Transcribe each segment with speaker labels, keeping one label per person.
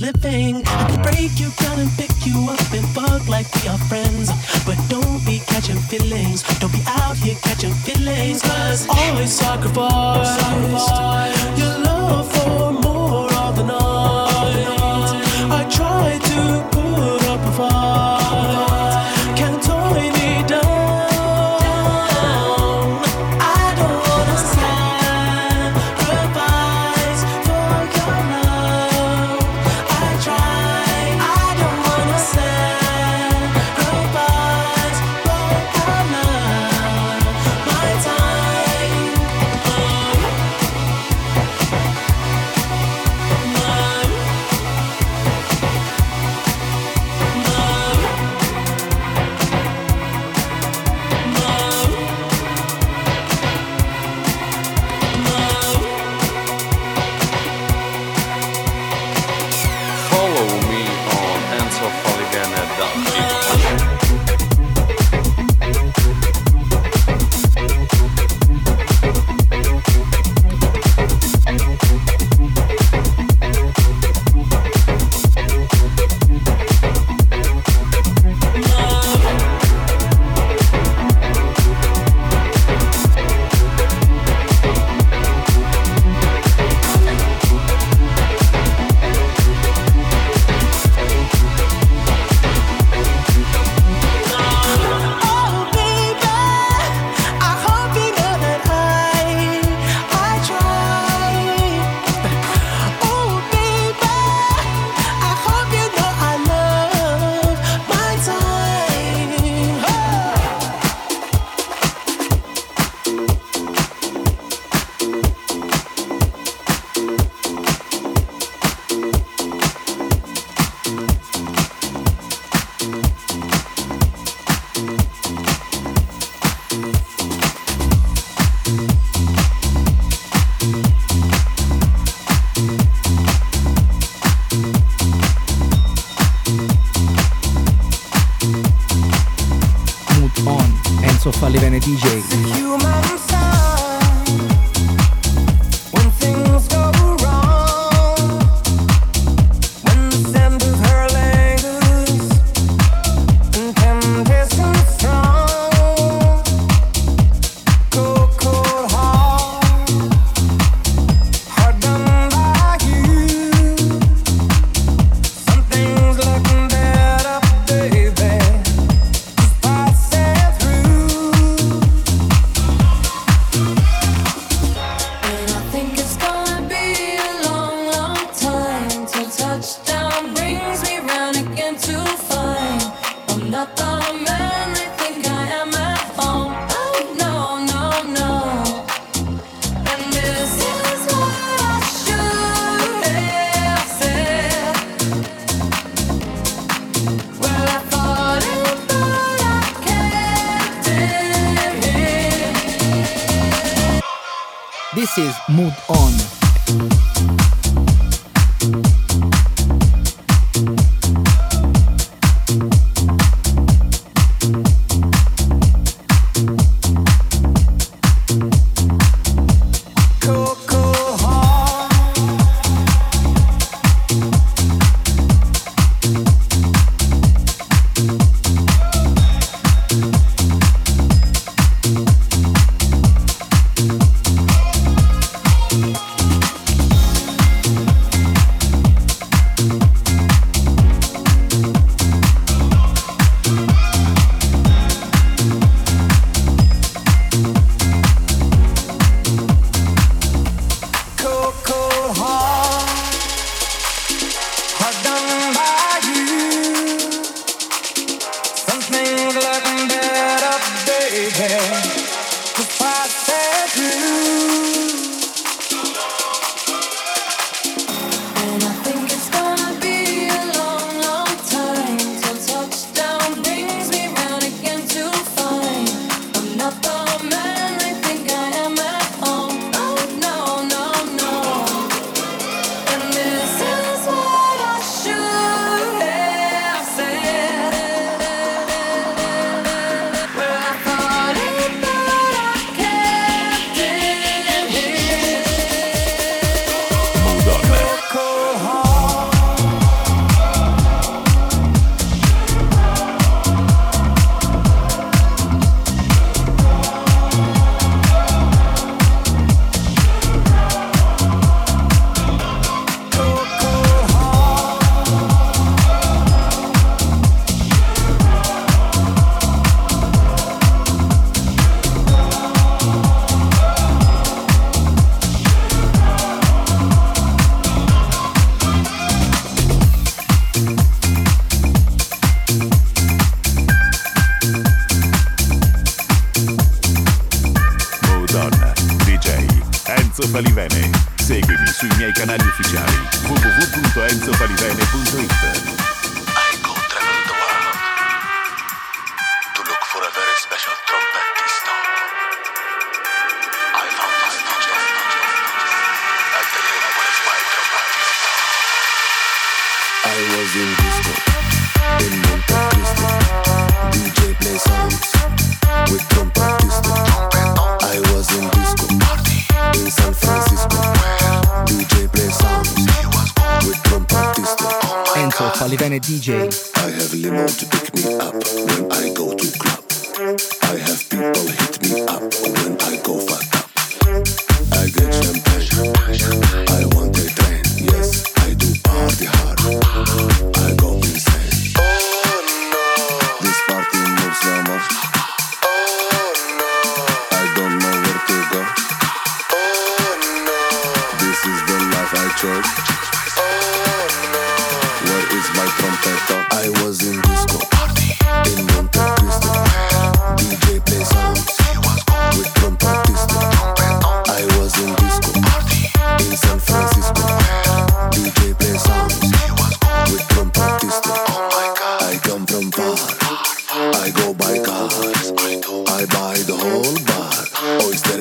Speaker 1: living. This is Mood On. know by cars. I buy the whole bar. Oyster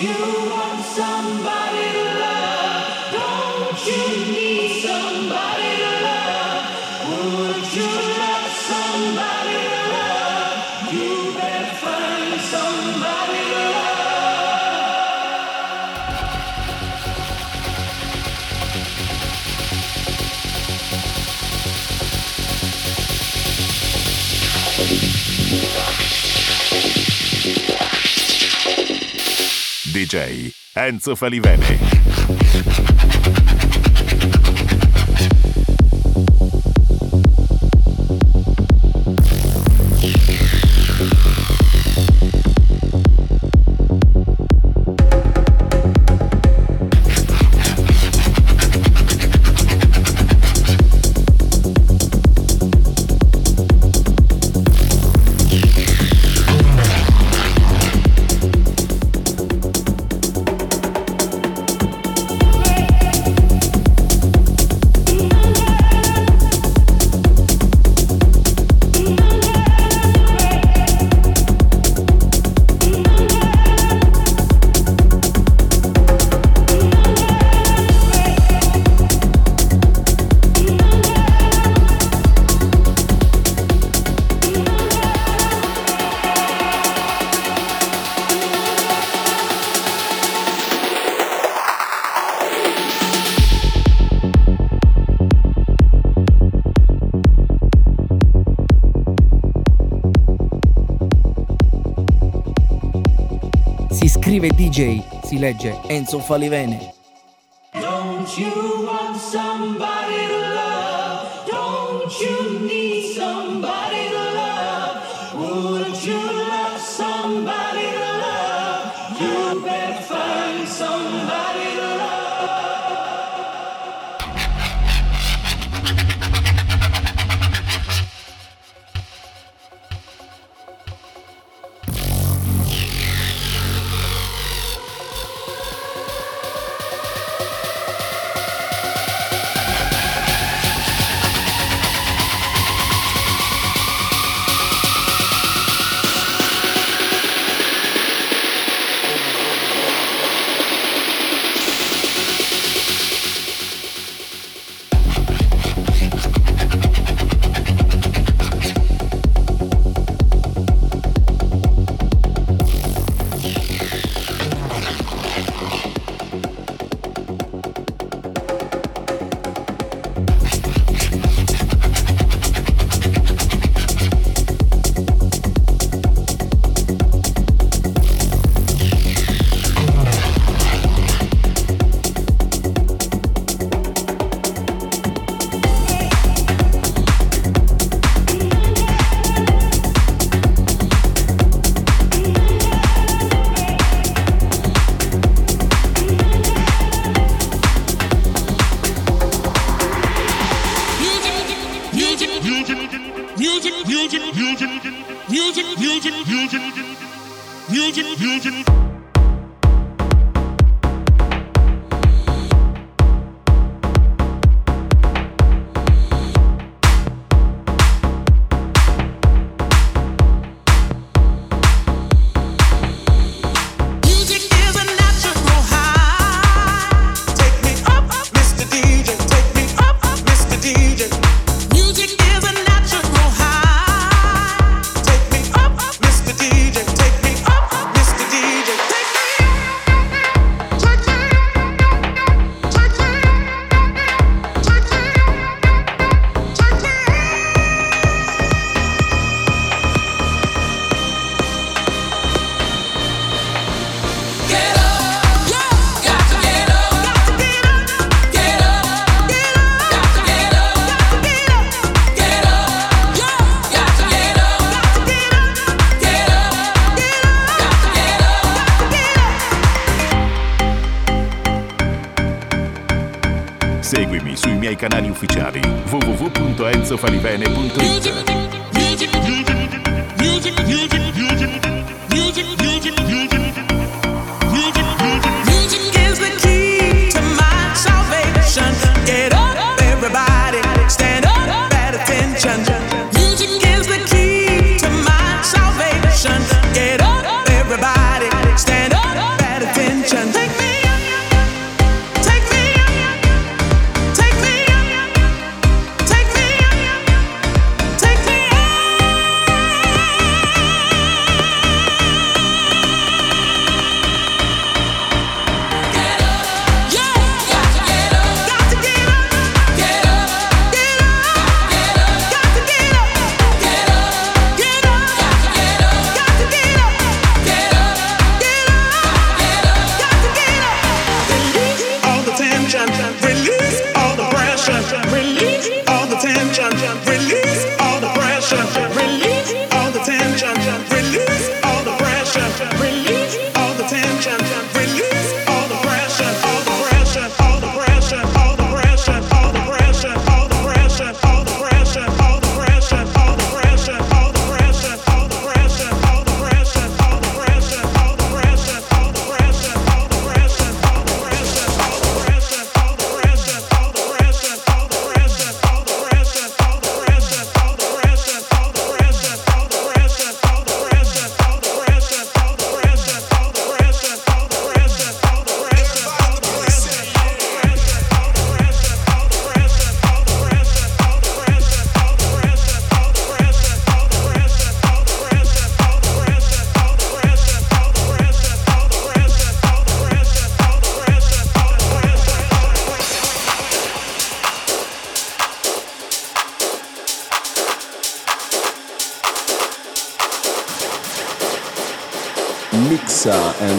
Speaker 1: you.
Speaker 2: DJ Enzo Falivene.
Speaker 3: si scrive DJ, si legge Enzo Falivene.
Speaker 4: Don't you want somebody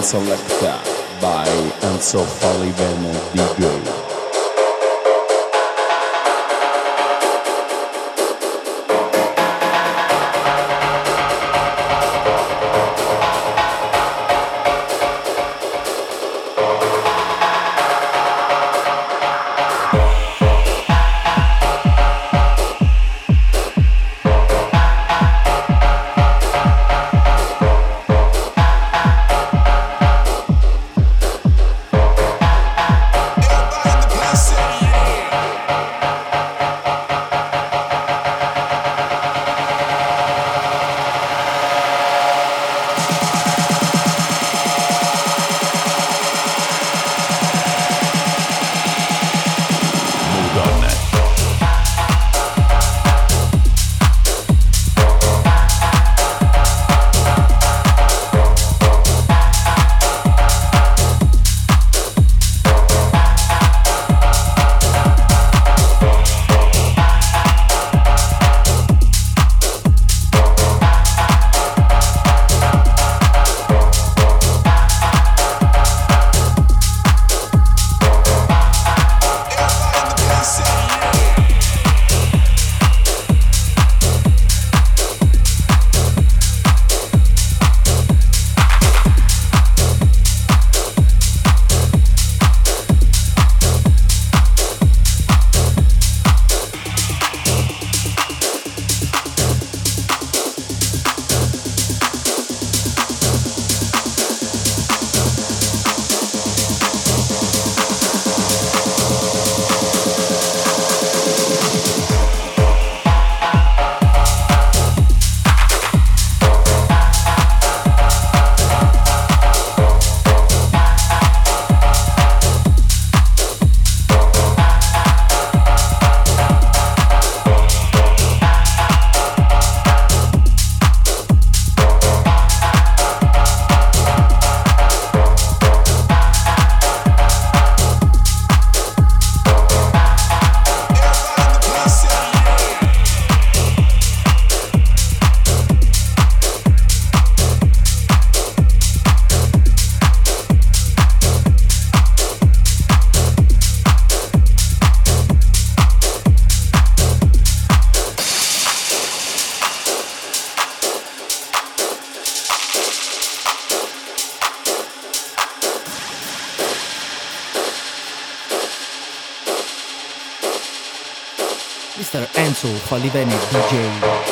Speaker 5: Solar. Russell, Oliver DJ.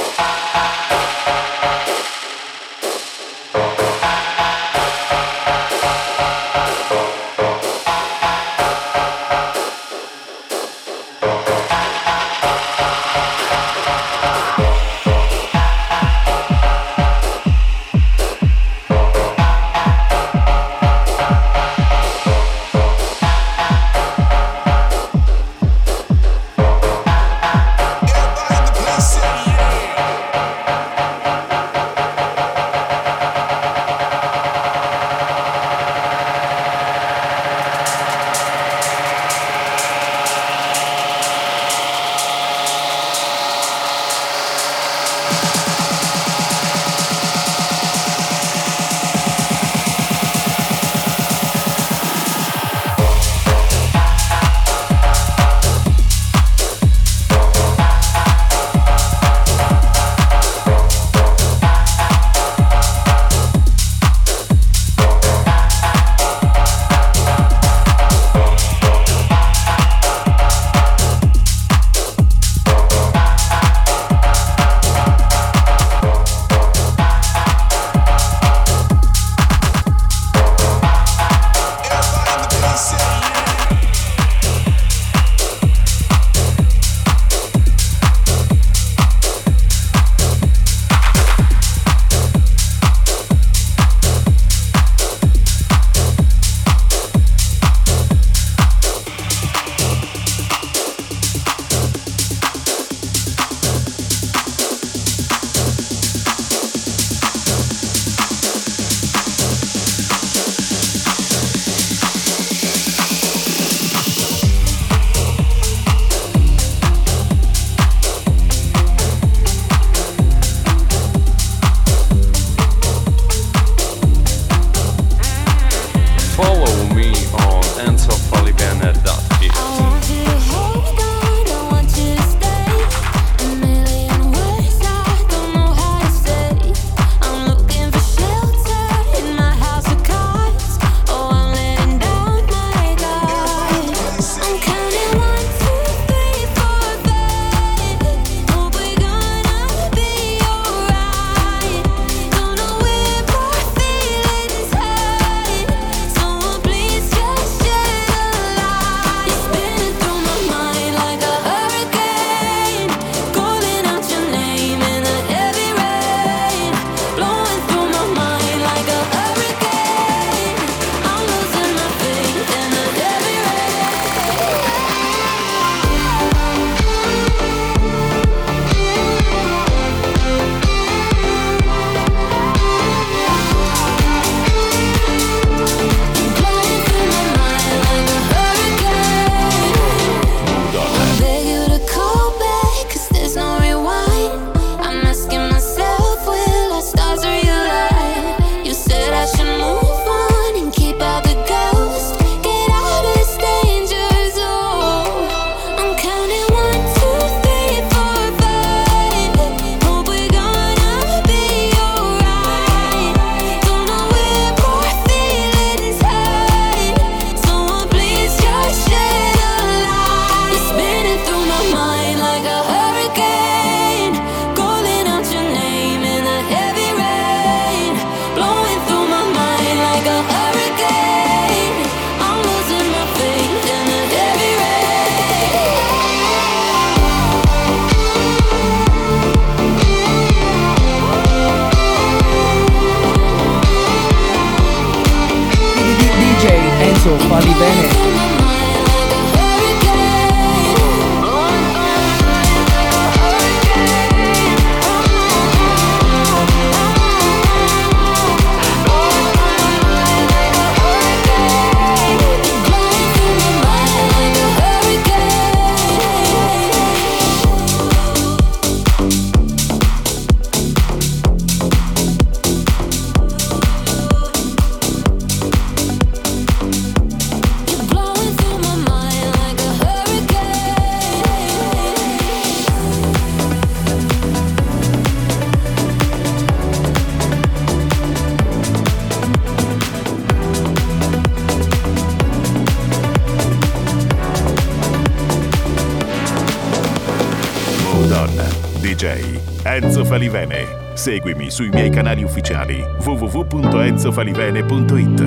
Speaker 2: Seguimi sui miei canali ufficiali www.enzofalivene.it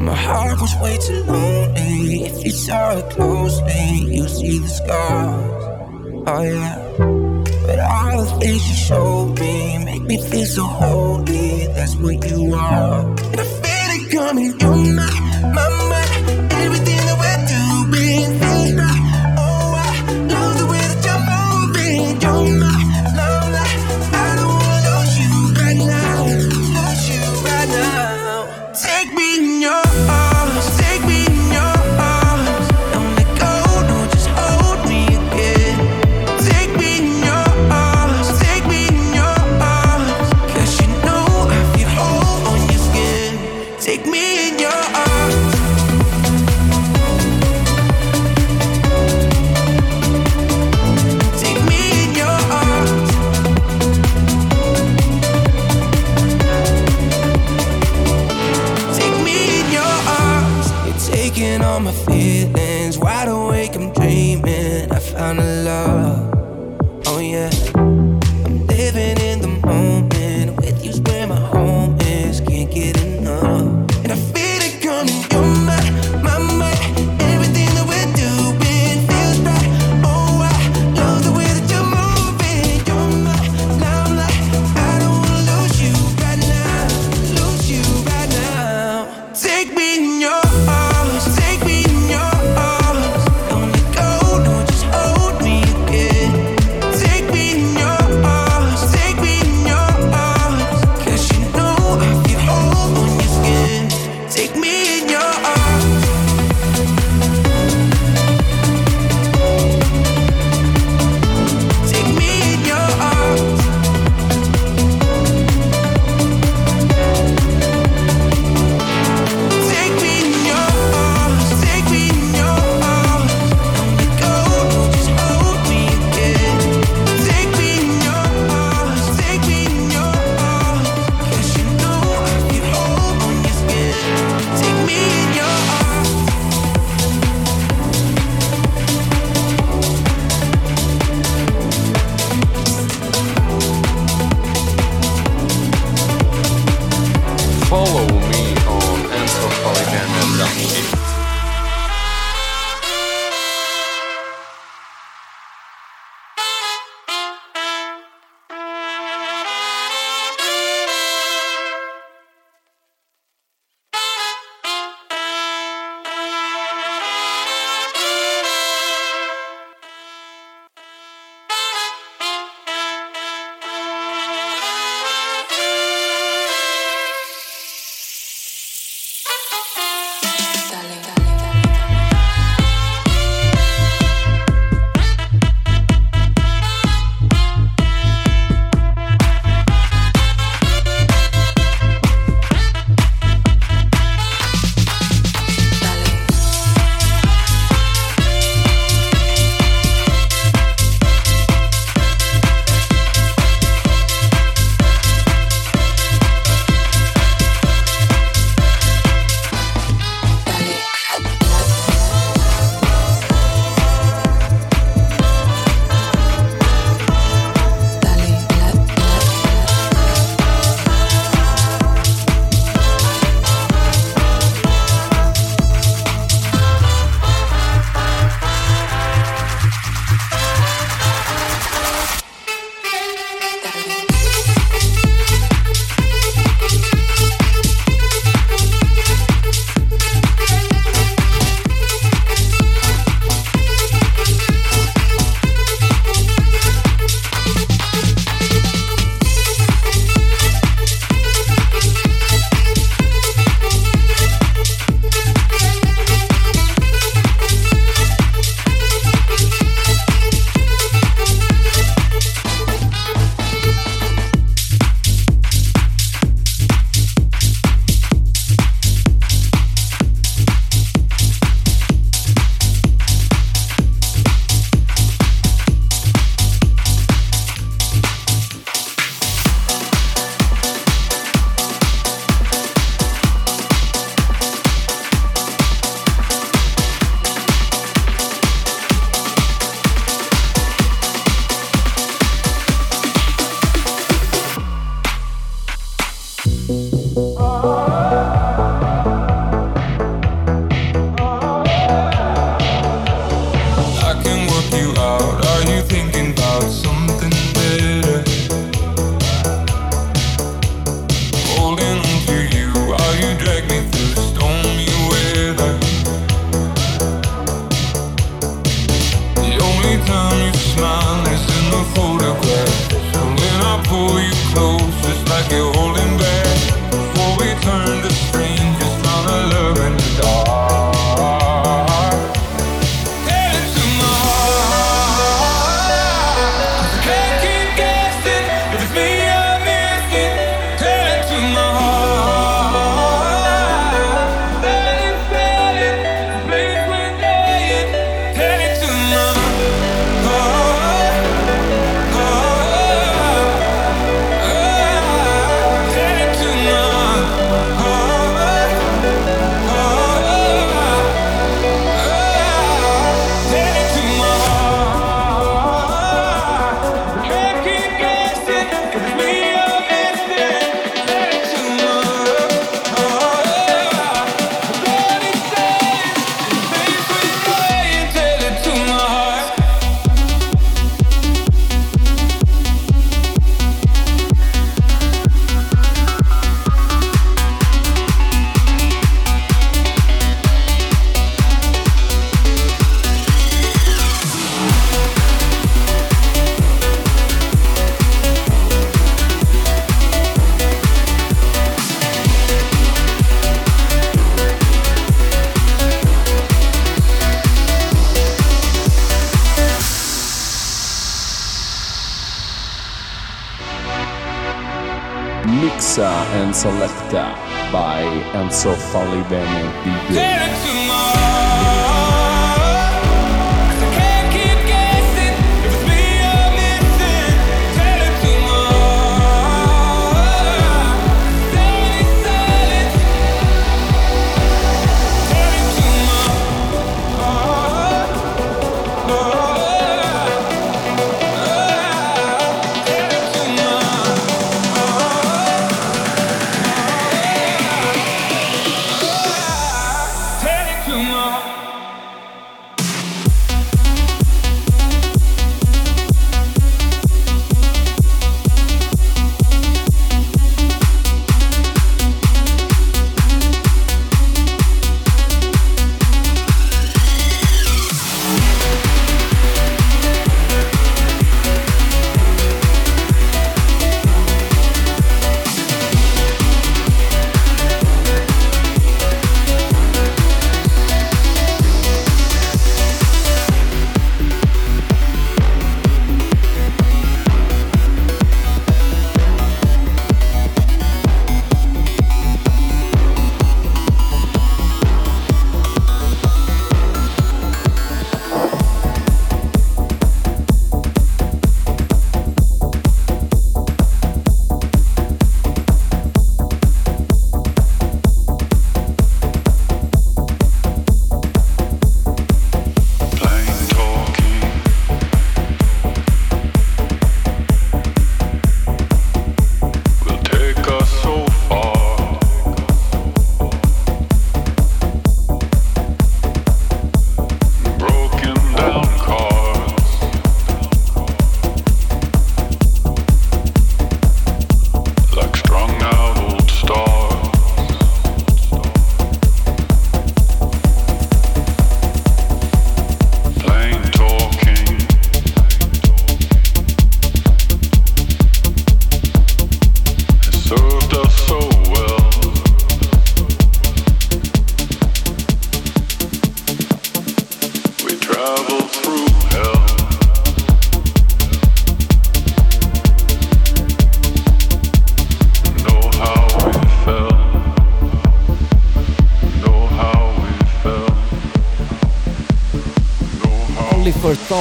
Speaker 5: My
Speaker 6: heart was way too lonely If you saw it closely You'll see the scars. Oh yeah. But all the things you showed me Make me feel so holy That's what you are. And I coming You're my, my, my Everything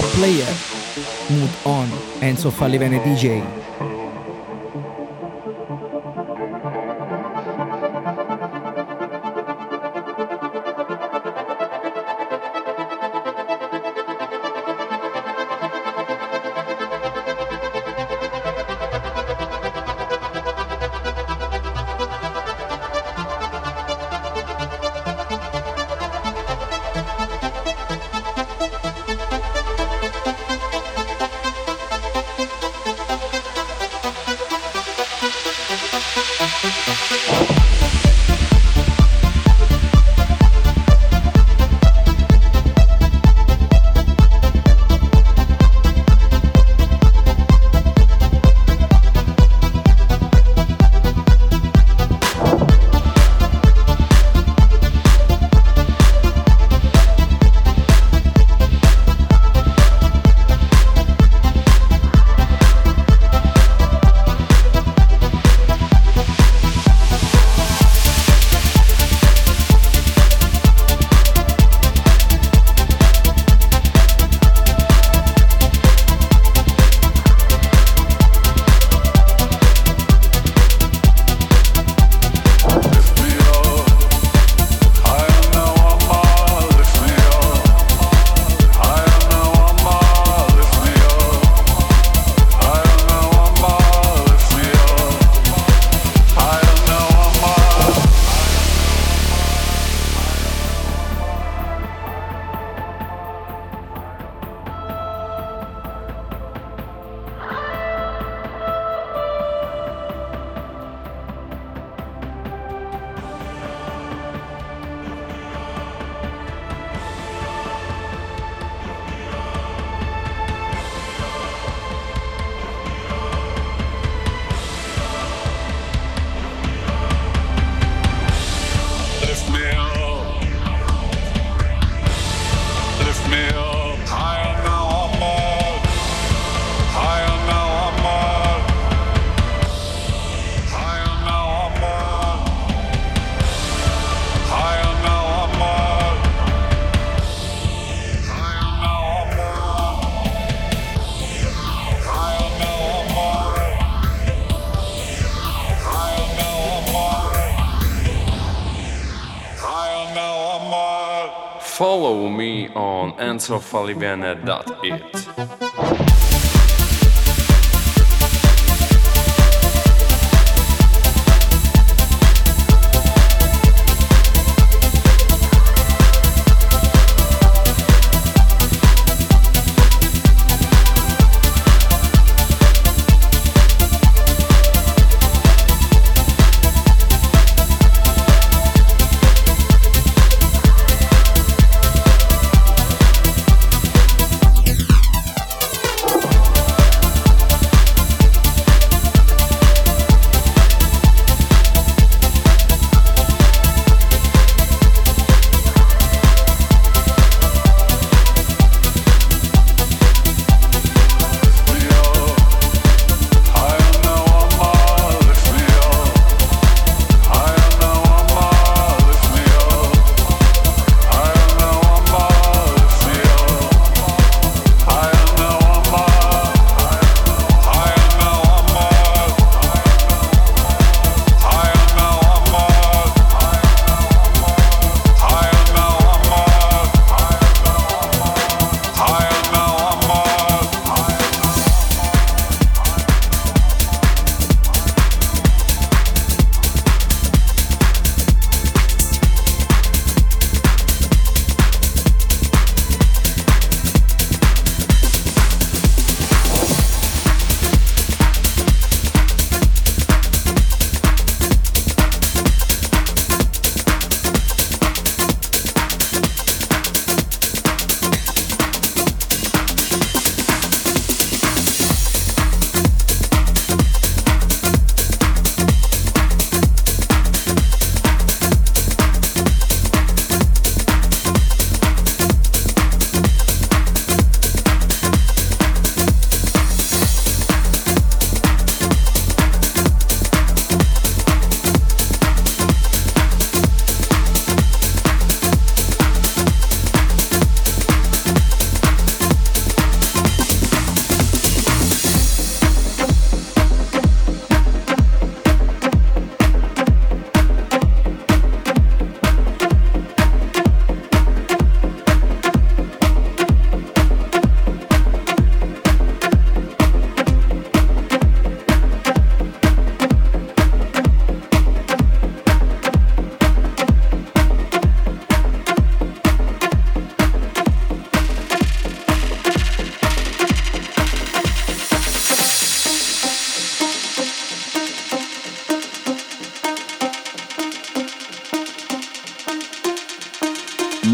Speaker 3: player. Mood on. Enzo Fallivene DJ.
Speaker 7: of Oliviana.it.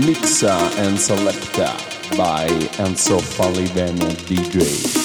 Speaker 7: enzofalivene.it. and Selecta by Enzo Falivene DJ.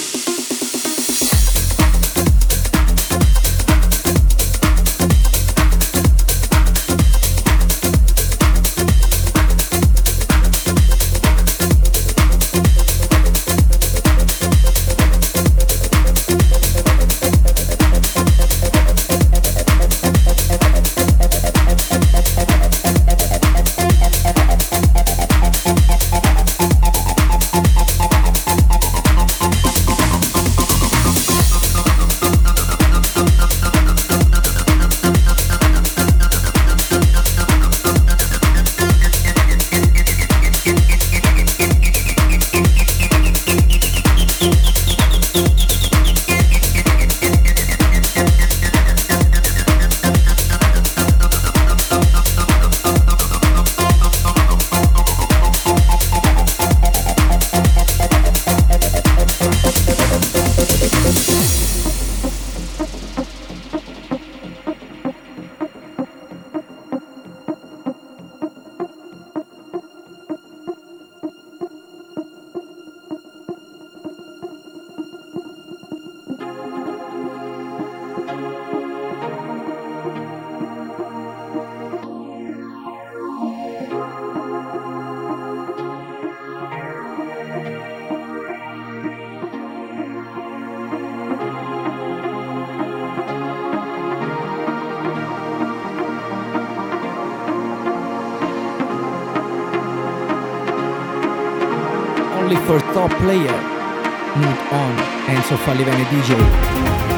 Speaker 3: Enzo Fallivene DJ.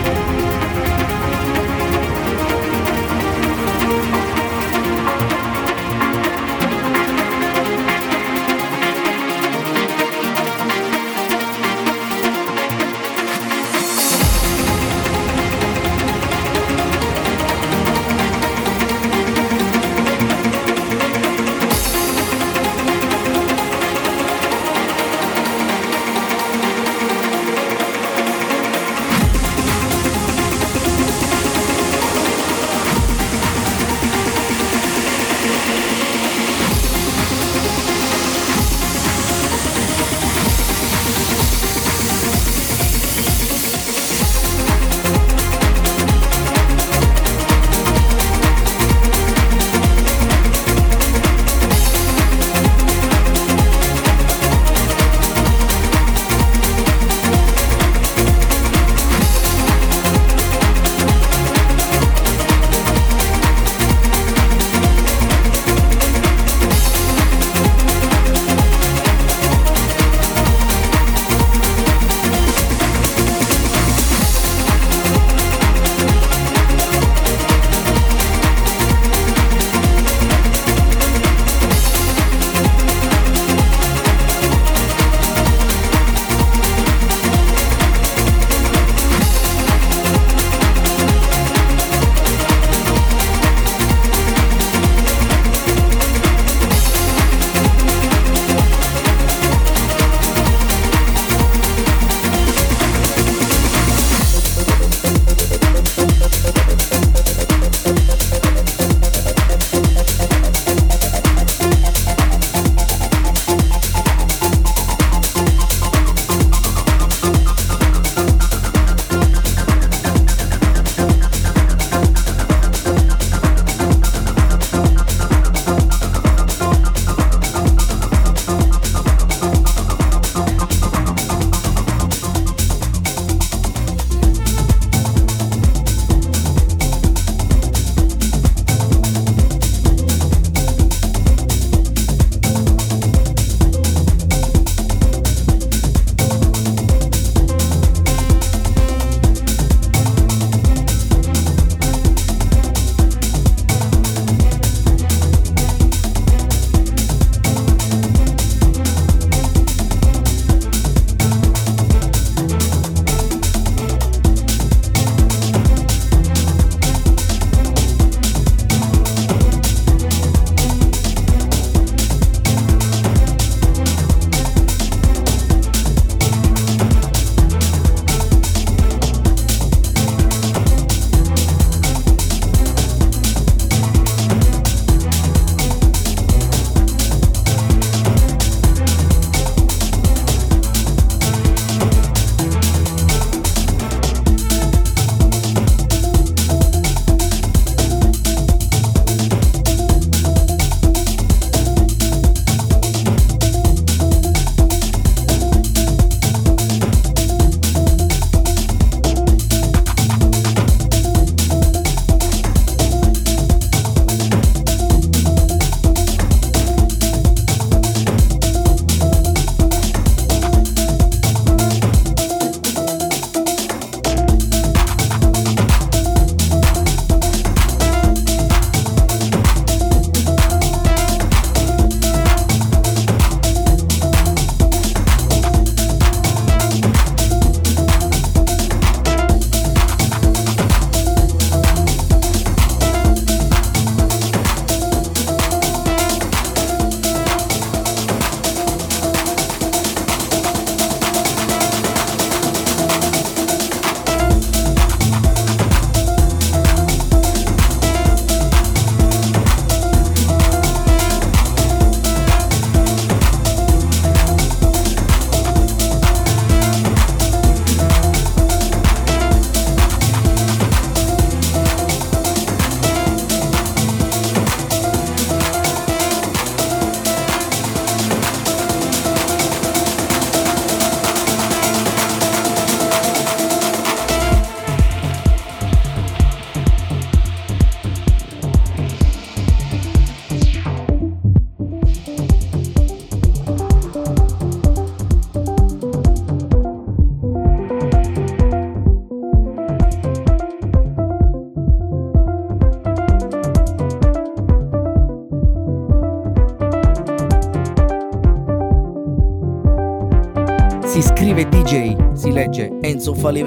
Speaker 8: Folly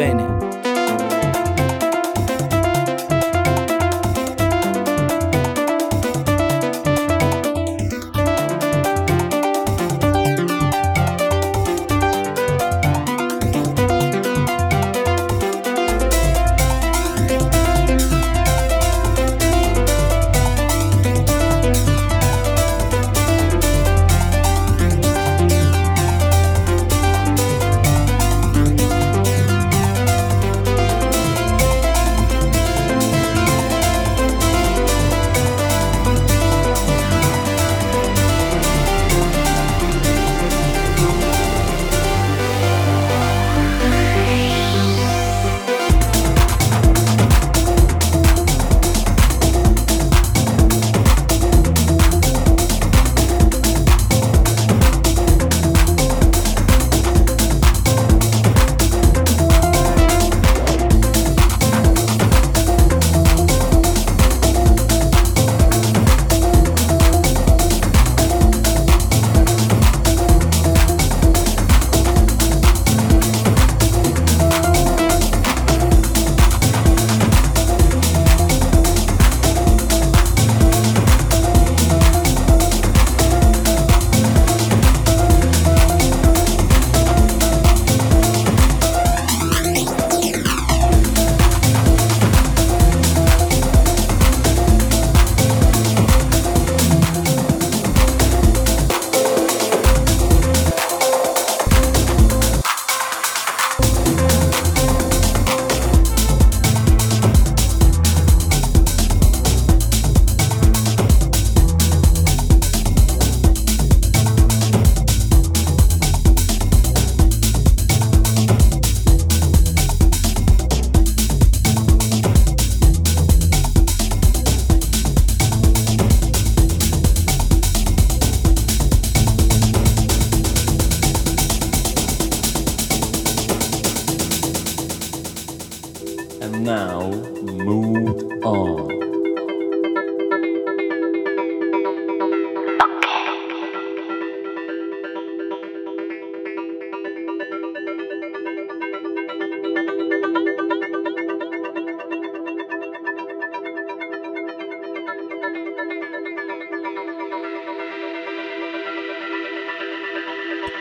Speaker 8: and now move on.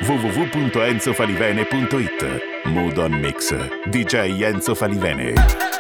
Speaker 2: www.enzofalivene.it Mood on Mix. DJ Enzo Falivene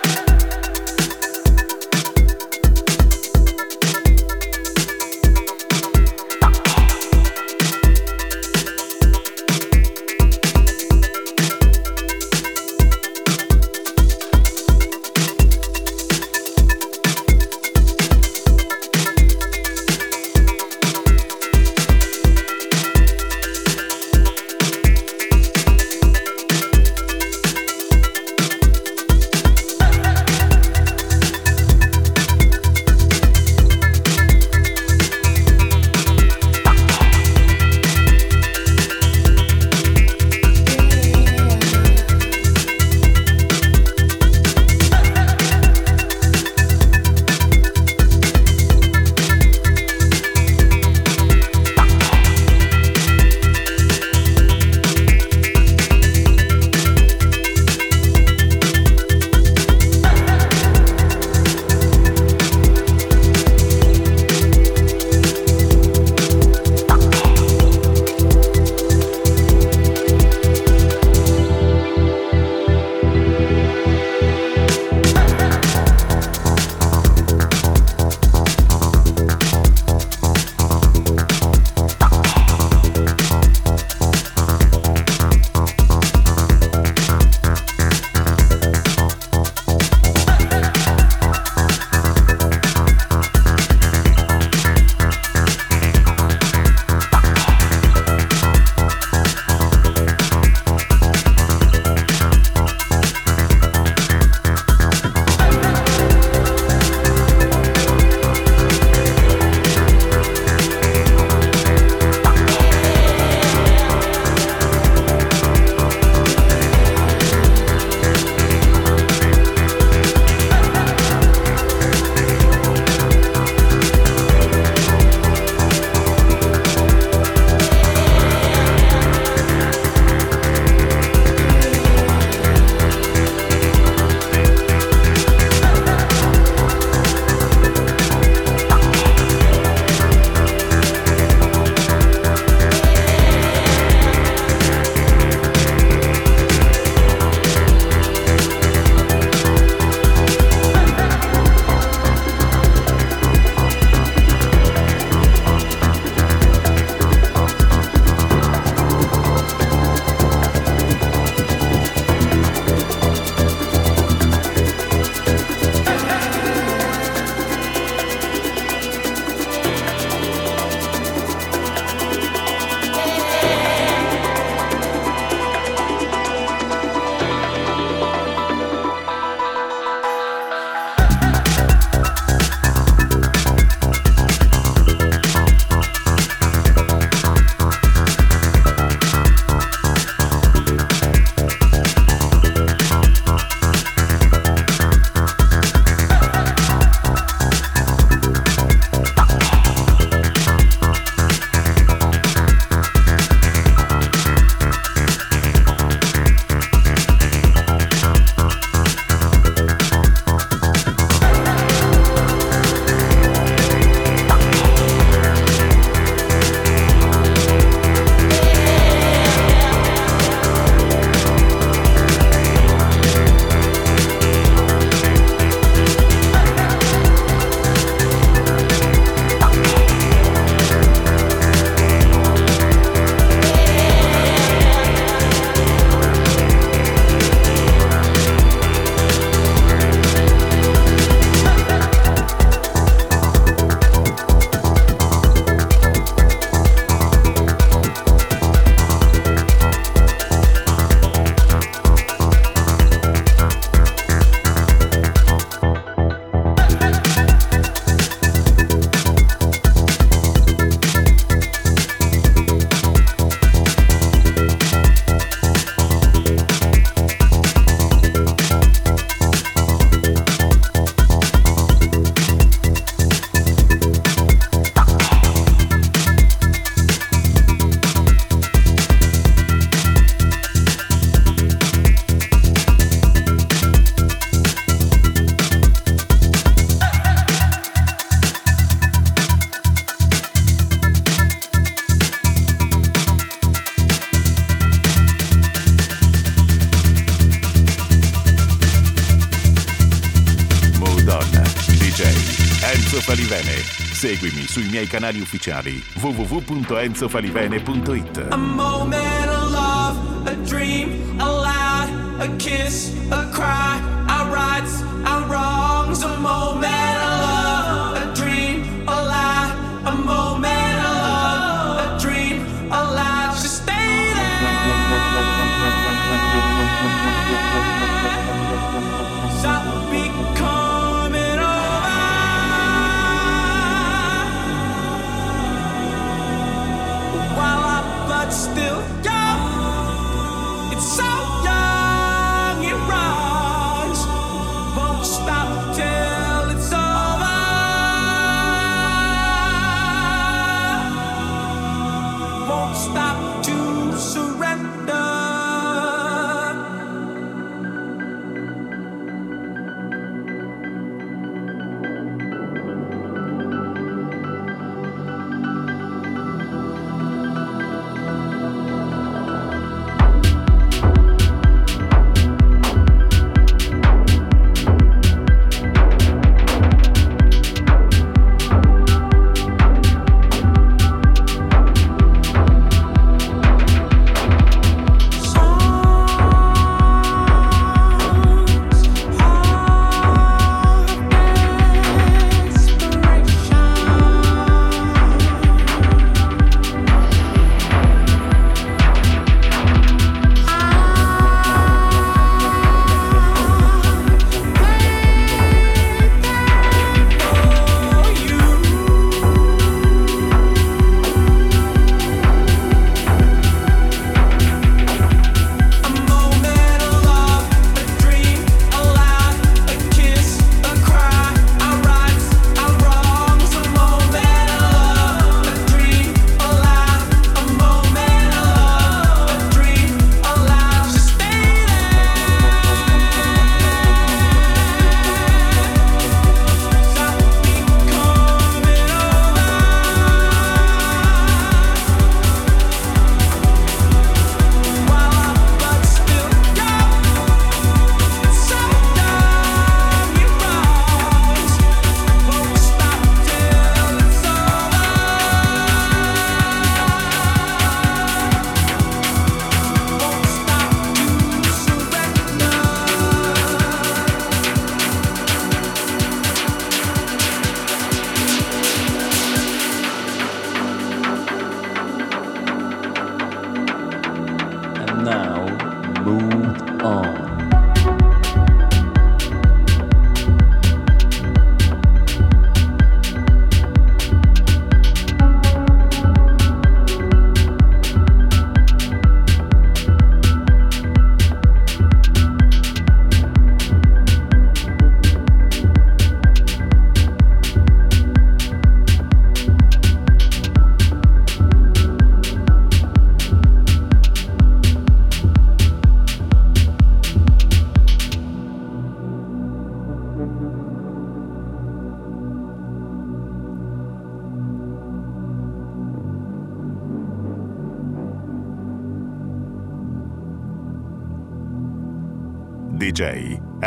Speaker 2: Seguimi sui miei canali ufficiali www.enzofalivene.it.
Speaker 4: A moment of love, a dream, a lie, a kiss, a cry, our rights, our wrongs. A moment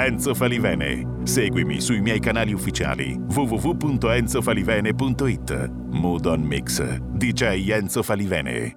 Speaker 2: Enzo Falivene. Seguimi sui miei canali ufficiali www.enzofalivene.it. Mood on Mix. DJ Enzo Falivene.